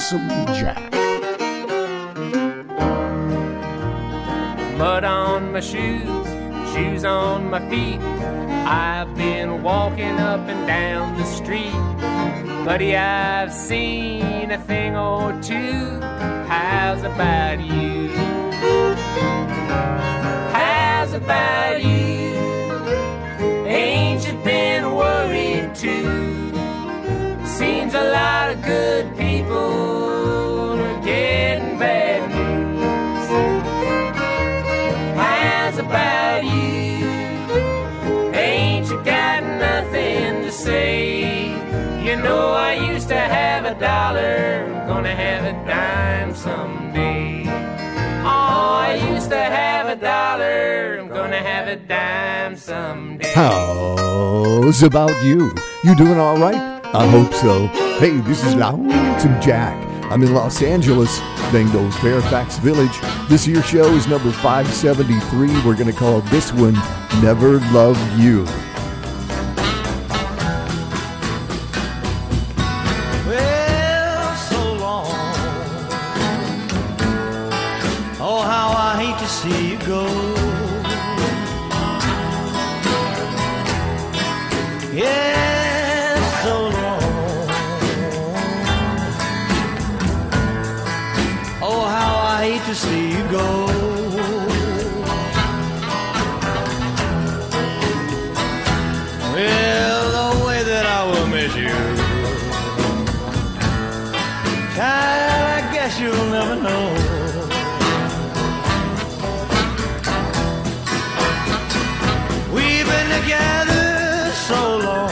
Lonesome Jack. Mud on my shoes, shoes on my feet. I've been walking up and down the street. Buddy, I've seen a thing or two. How's about you? How's about you? Ain't you been worried too? Seems a lot of good people have a dollar, gonna have a dime someday. Oh, I used to have a dollar, I'm gonna have a dime someday. How's about you? You doing all right? I hope so. Hey, this is Lonesome Jack. I'm in Los Angeles, Bengal's Fairfax Village. This year's show is number 573. We're going to call this one Never Love You. Miss you. Child, I guess you'll never know. We've been together so long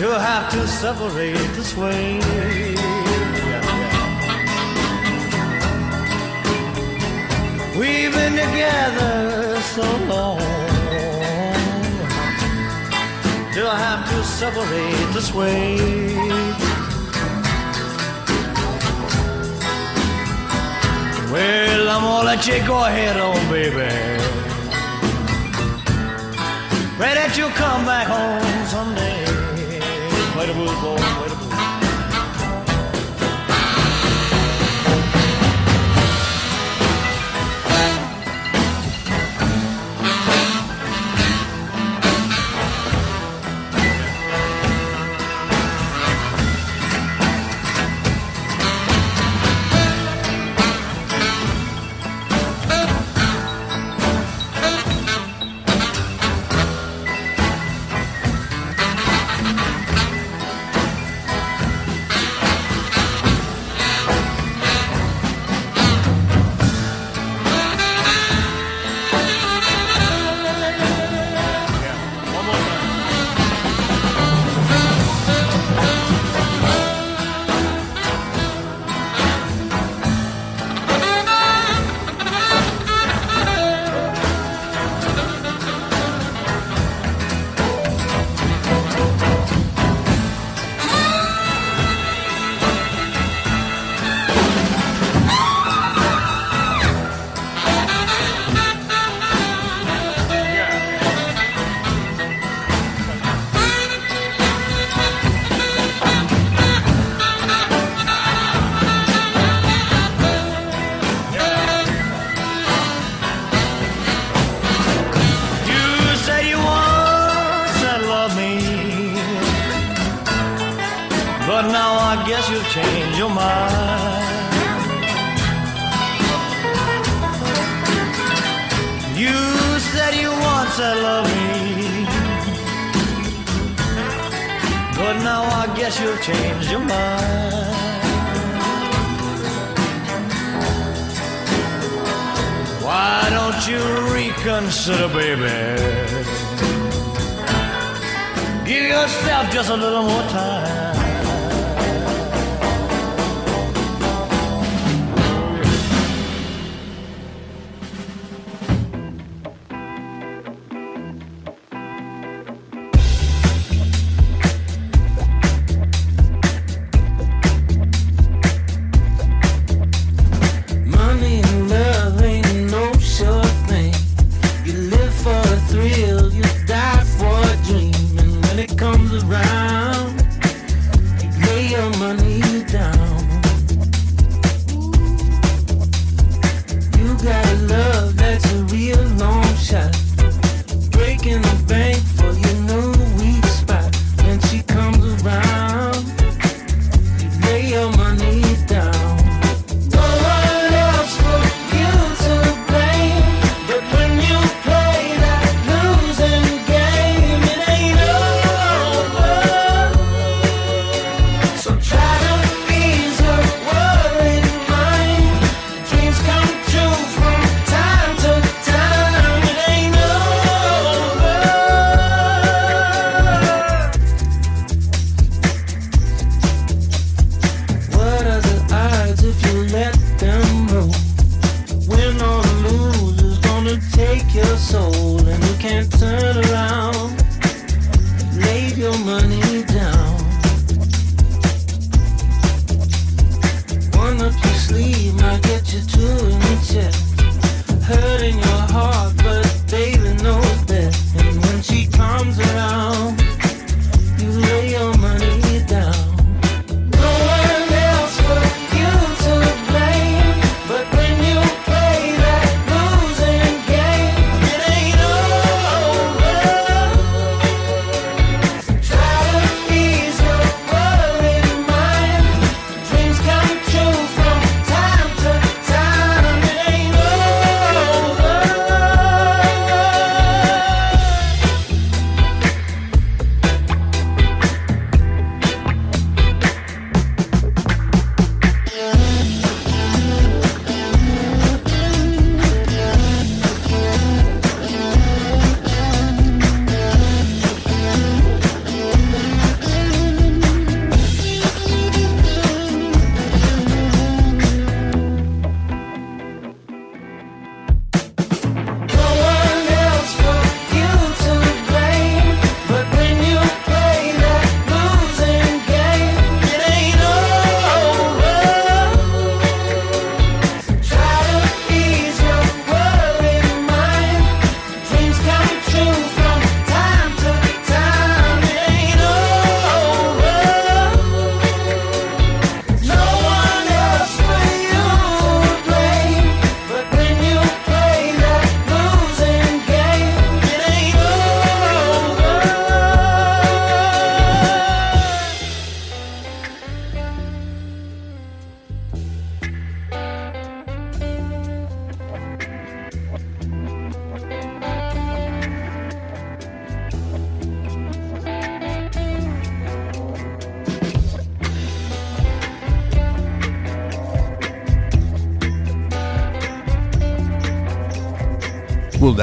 to have to separate this way. We've been together so long to have to separate this way. Well, I'm gonna let you go ahead on, baby. Pray that you'll come back home someday. Wait a minute, boy, wait a minute.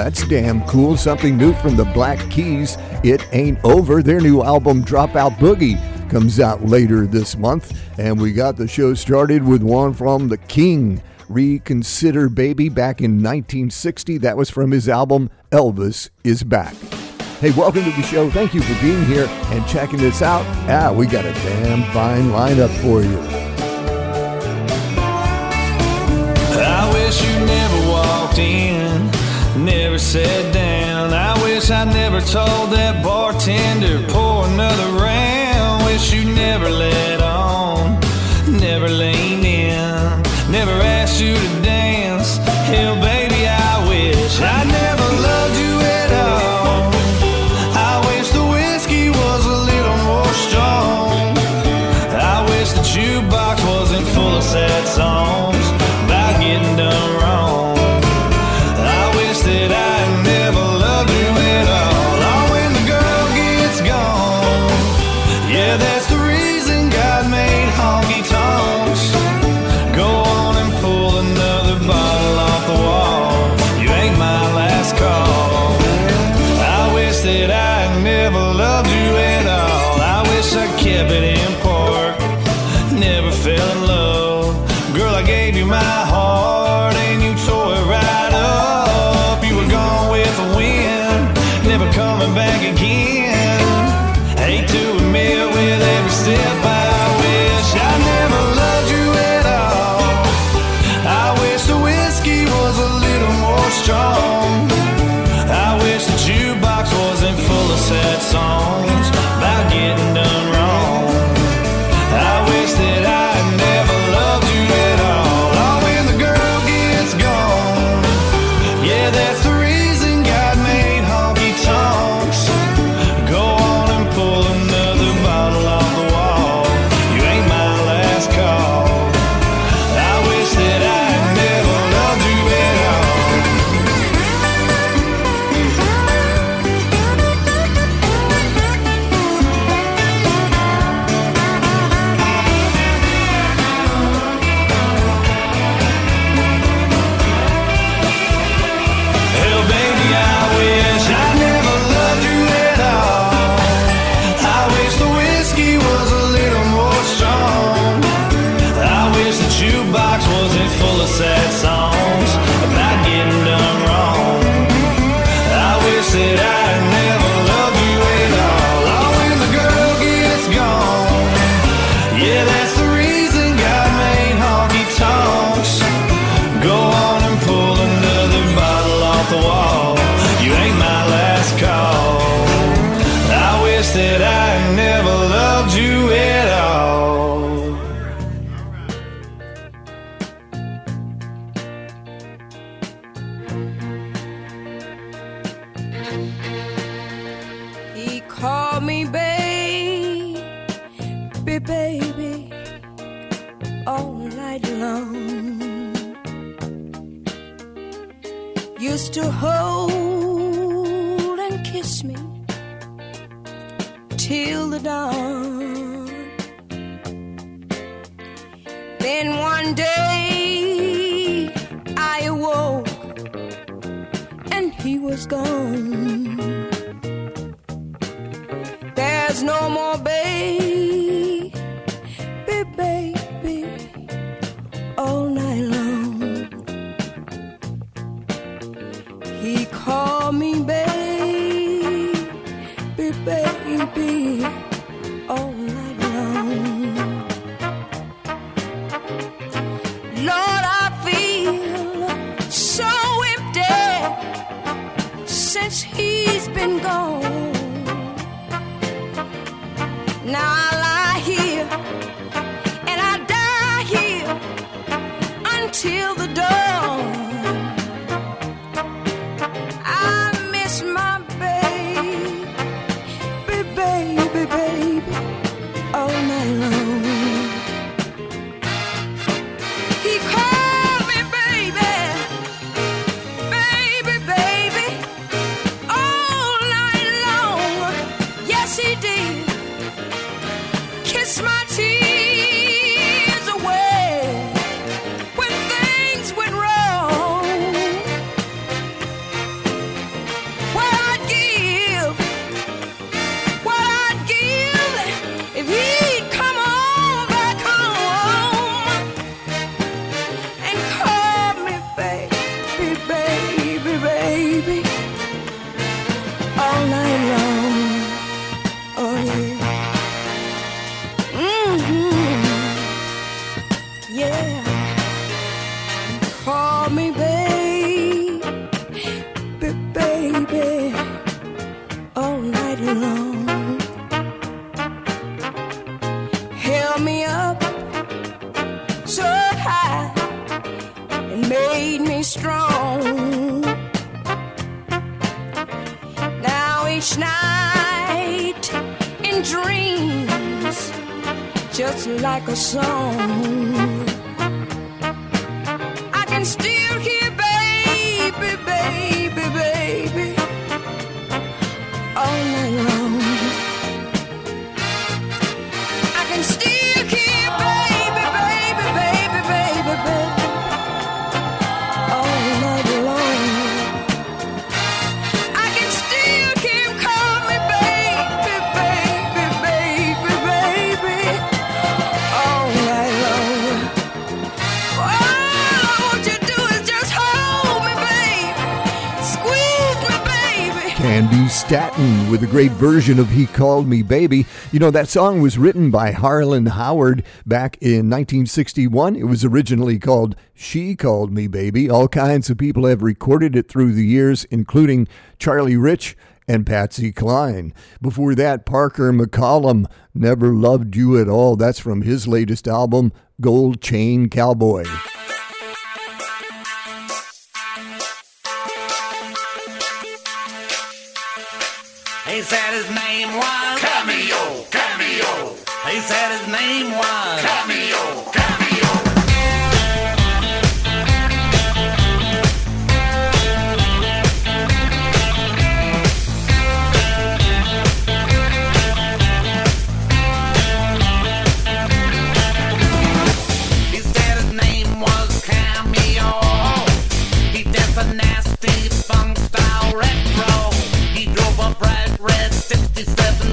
that's damn cool. Something new from the Black Keys. It ain't over. Their new album, Dropout Boogie, comes out later this month. And we got the show started with one from The King. Reconsider Baby back in 1960. That was from his album Elvis is Back. Hey, welcome to the show. Thank you for being here and checking this out. Ah, we got a damn fine lineup for you. I wish you never walked in never sat down. I wish I never told that bartender, pour another round. Wish you never let on, never lean in, never asked you to dance. great version of He Called Me Baby. You know, that song was written by Harlan Howard back in 1961. It was originally called She Called Me Baby. All kinds of people have recorded it through the years, including Charlie Rich and Patsy Cline. Before that, Parker McCollum, Never Loved You at All. That's from his latest album, Gold Chain Cowboy. He said his name was Cameo, Cameo. He said his name was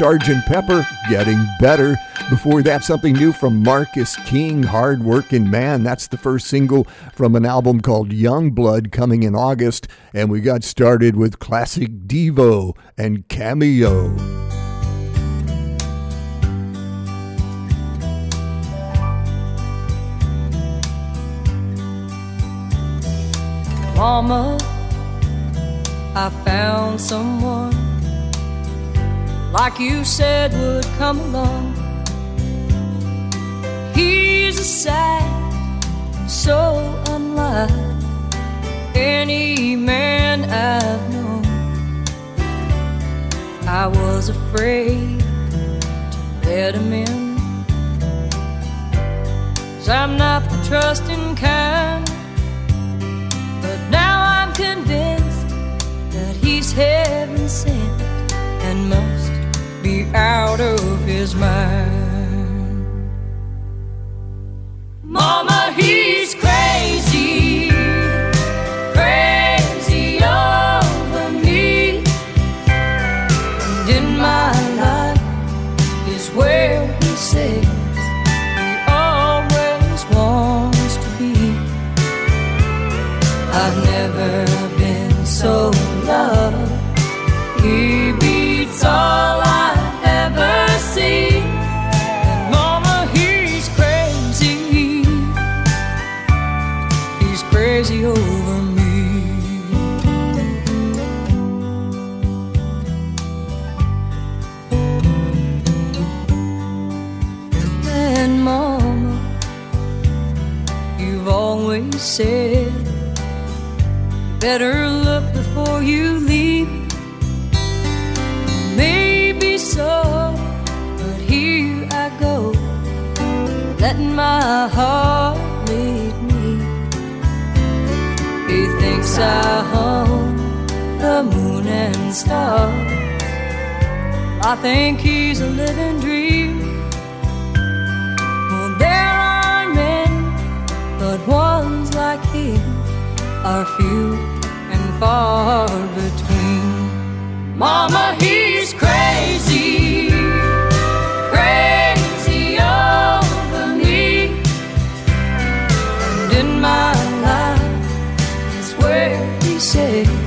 Sgt. Pepper, Getting Better. Before that, something new from Marcus King, Hard Working Man. That's the first single from an album called Young Blood coming in August. And we got started with classic Devo and Cameo. Mama, I found someone like you said would come along. He's a sight so unlike any man I've known. I was afraid to let him in. Cause I'm not the trusting kind. But now I'm convinced that he's heaven sent and must be out of his mind. Mama, he's crazy, said better look before you leave. Maybe so, but here I go, letting my heart lead me. He thinks I own the moon and stars. I think he's a living dream. Like him are few and far between. Mama, he's crazy, crazy over me. And in my life is where he says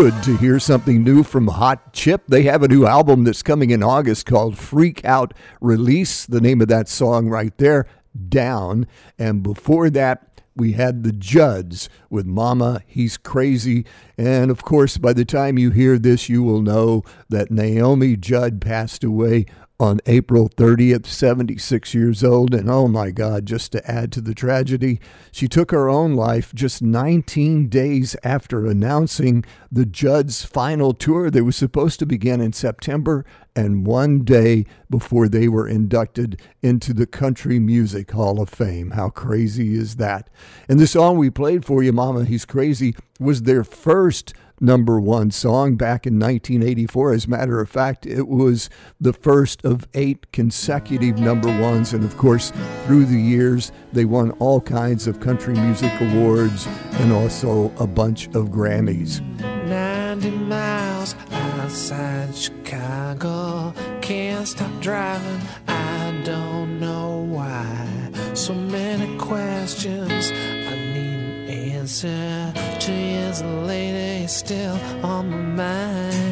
good to hear something new from Hot Chip. They have a new album that's coming in August called Freak Out Release. The name of that song right there, Down. And before that, we had the Judds with Mama, He's Crazy. And of course, by the time you hear this, you will know that Naomi Judd passed away on April 30th, 76 years old. And oh my God, just to add to the tragedy, she took her own life just 19 days after announcing the Judd's final tour that was supposed to begin in September and one day before they were inducted into the Country Music Hall of Fame. How crazy is that? And the song we played for you, Mama, He's Crazy, was their first number one song back in 1984. As a matter of fact, it was the first of eight consecutive number ones. And of course, through the years, they won all kinds of country music awards and also a bunch of Grammys. 90 miles outside Chicago. Can't stop driving, I don't know why. So many questions, I need an answer. Two years later, still on my mind.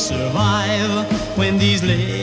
Survive when these little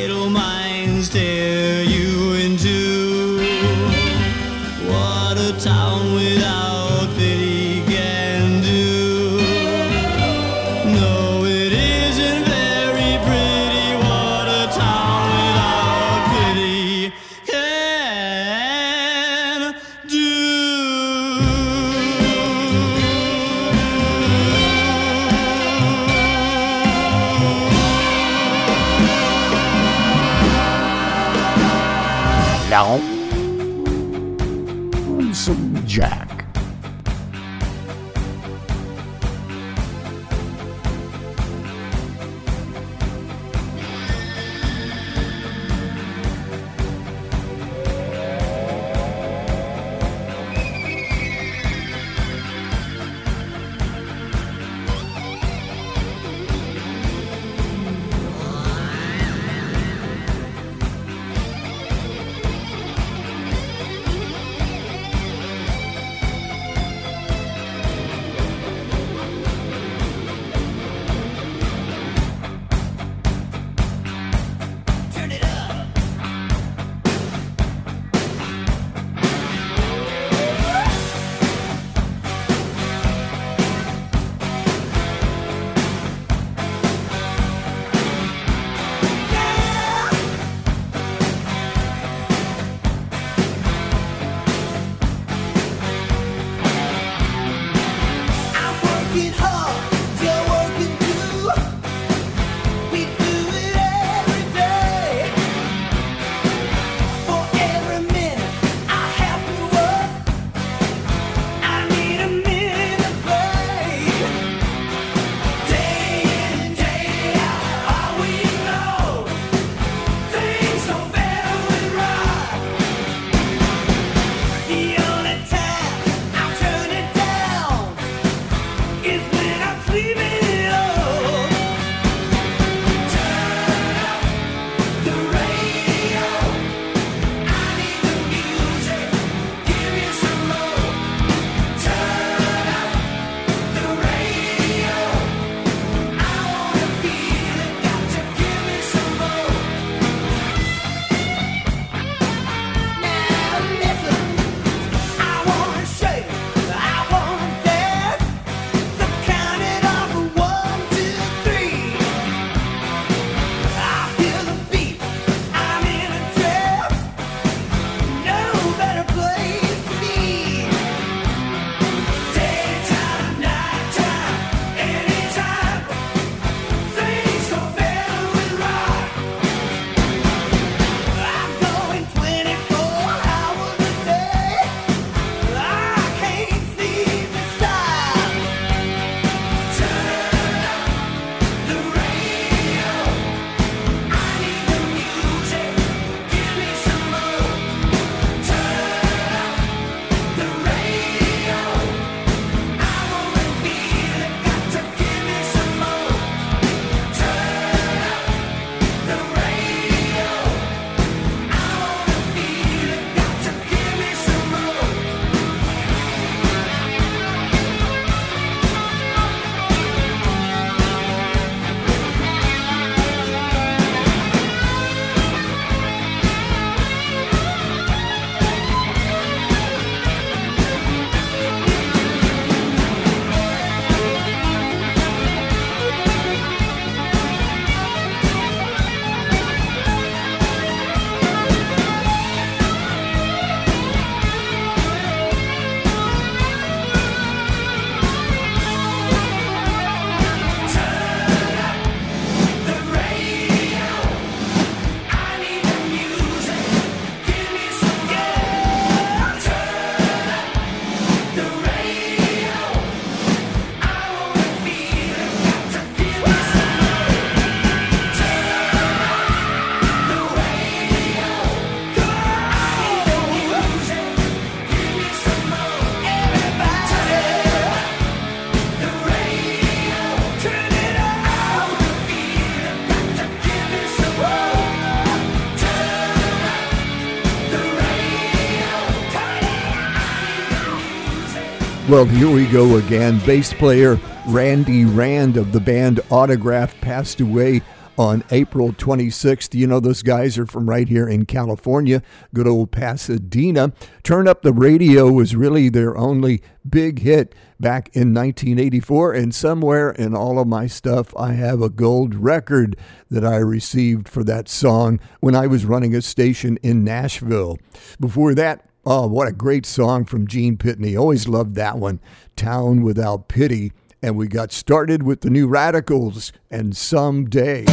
Well, here we go again. Bass player Randy Rand of the band Autograph passed away on April 26th. You know, those guys are from right here in California, good old Pasadena. Turn Up the Radio was really their only big hit back in 1984. And somewhere in all of my stuff, I have a gold record that I received for that song when I was running a station in Nashville. Before that, Oh, what a great song from Gene Pitney. Always loved that one. Town Without Pity. And we got started with the New Radicals and Someday.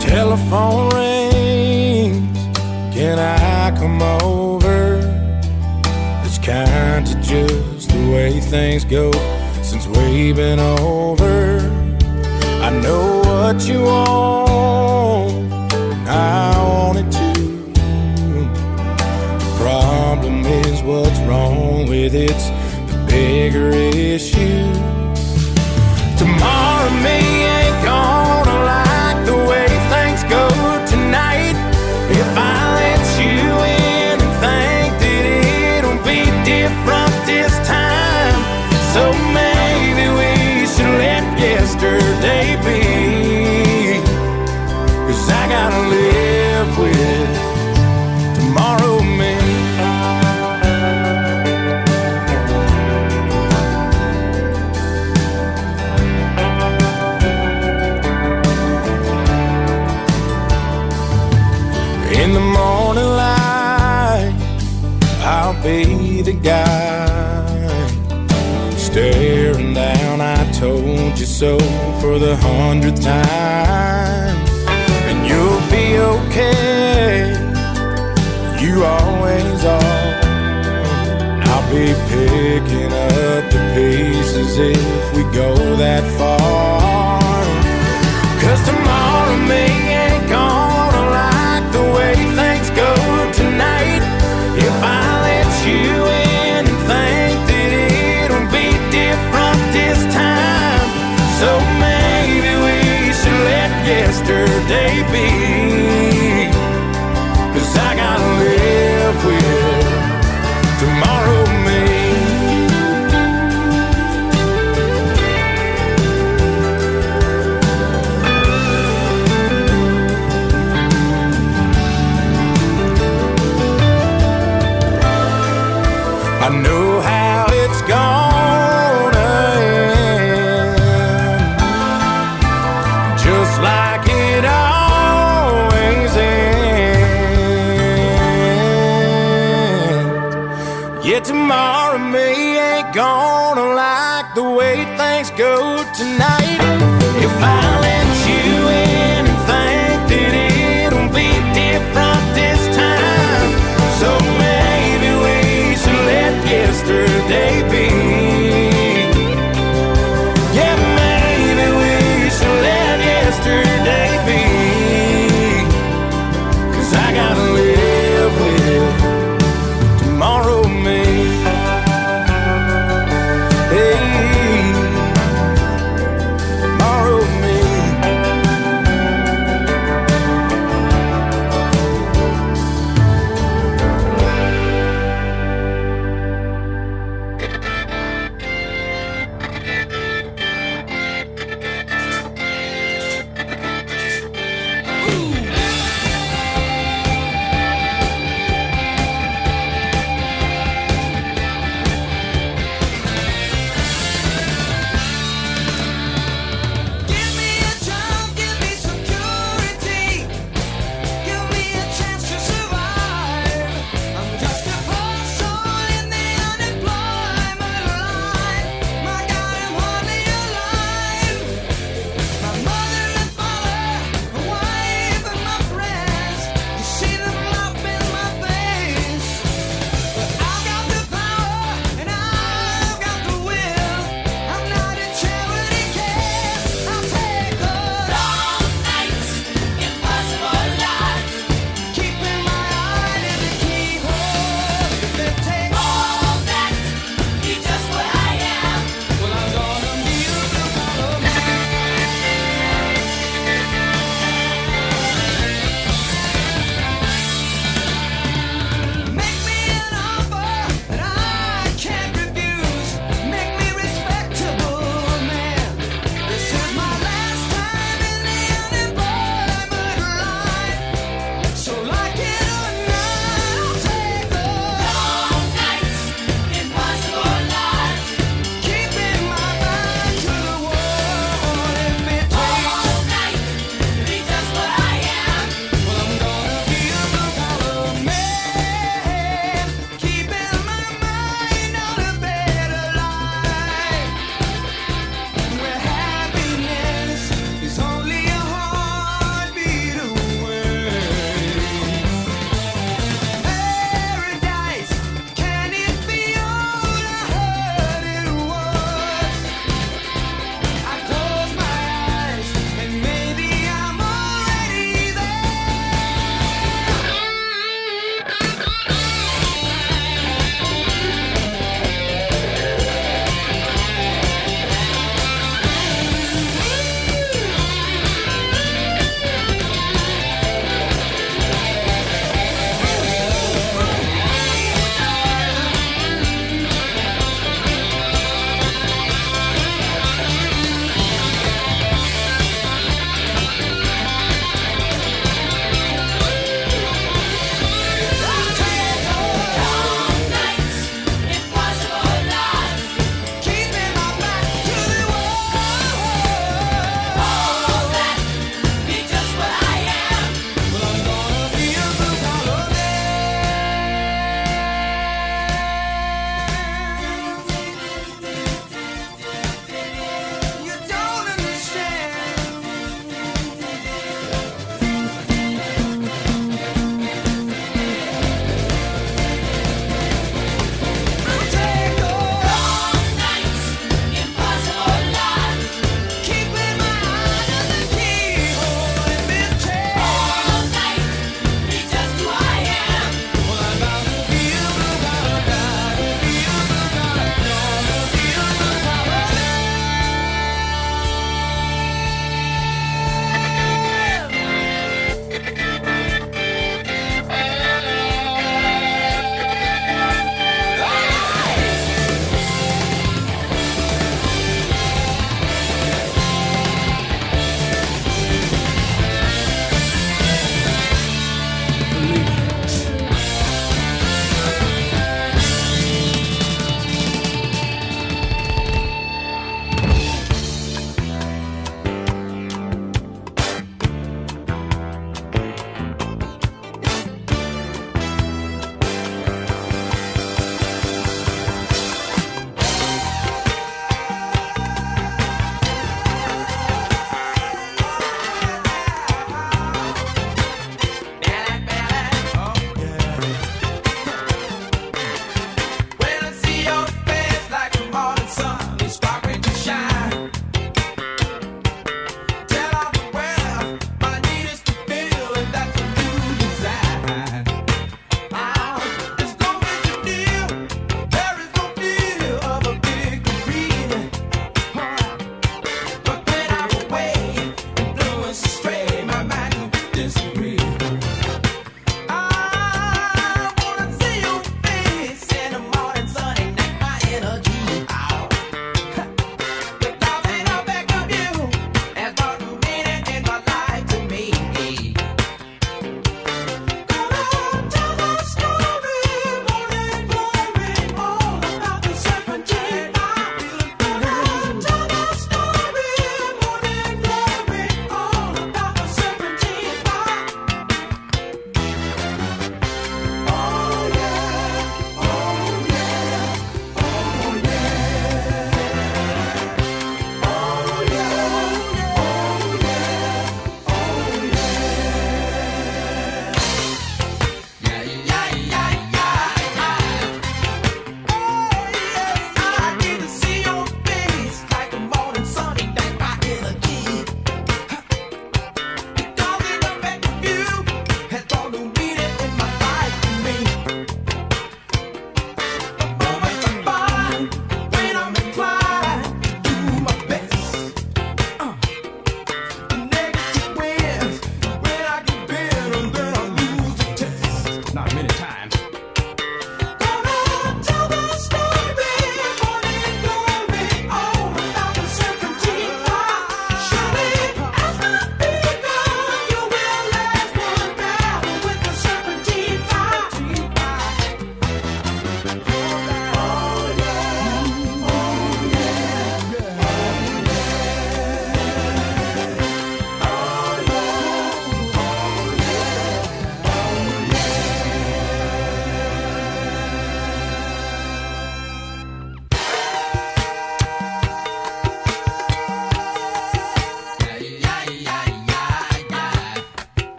Telephone go since we've been over. I know what you want. I want it too. The problem is what's wrong with it's the bigger issue. So for the hundredth time, and you'll be okay. You always are. I'll be picking up the pieces if we go that far. Cause tomorrow me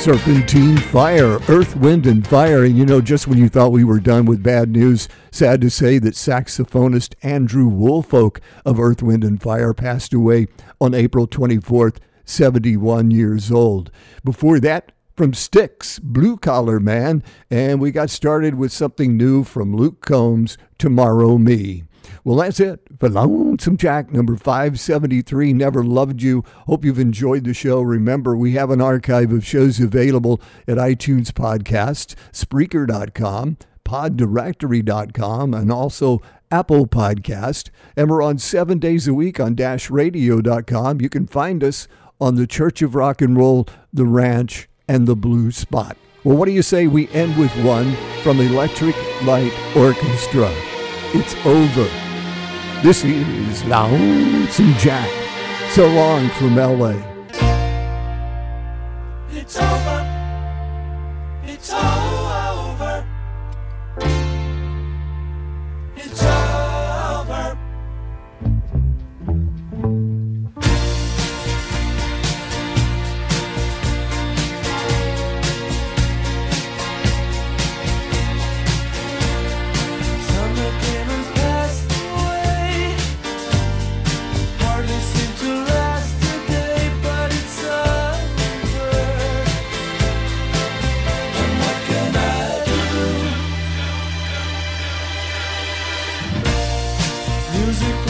Serpentine Fire, Earth, Wind, and Fire. And you know, just when you thought we were done with bad news, sad to say that saxophonist Andrew Woolfolk of Earth, Wind, and Fire passed away on April 24th, 71 years old. Before that, from Styx, Blue Collar Man, and we got started with something new from Luke Combs, Tomorrow Me. Well, that's it for Lonesome Jack number 573. Never loved you. Hope you've enjoyed the show. Remember, we have an archive of shows available at iTunes Podcast, Spreaker.com, PodDirectory.com, and also Apple Podcast. And we're on seven days a week on DashRadio.com. You can find us on the Church of Rock and Roll, the Ranch, and the Blue Spot. Well, what do you say we end with one from Electric Light Orchestra? It's over. This is Lonesome Jack. So long from LA. It's over. It's all over. It's over. Music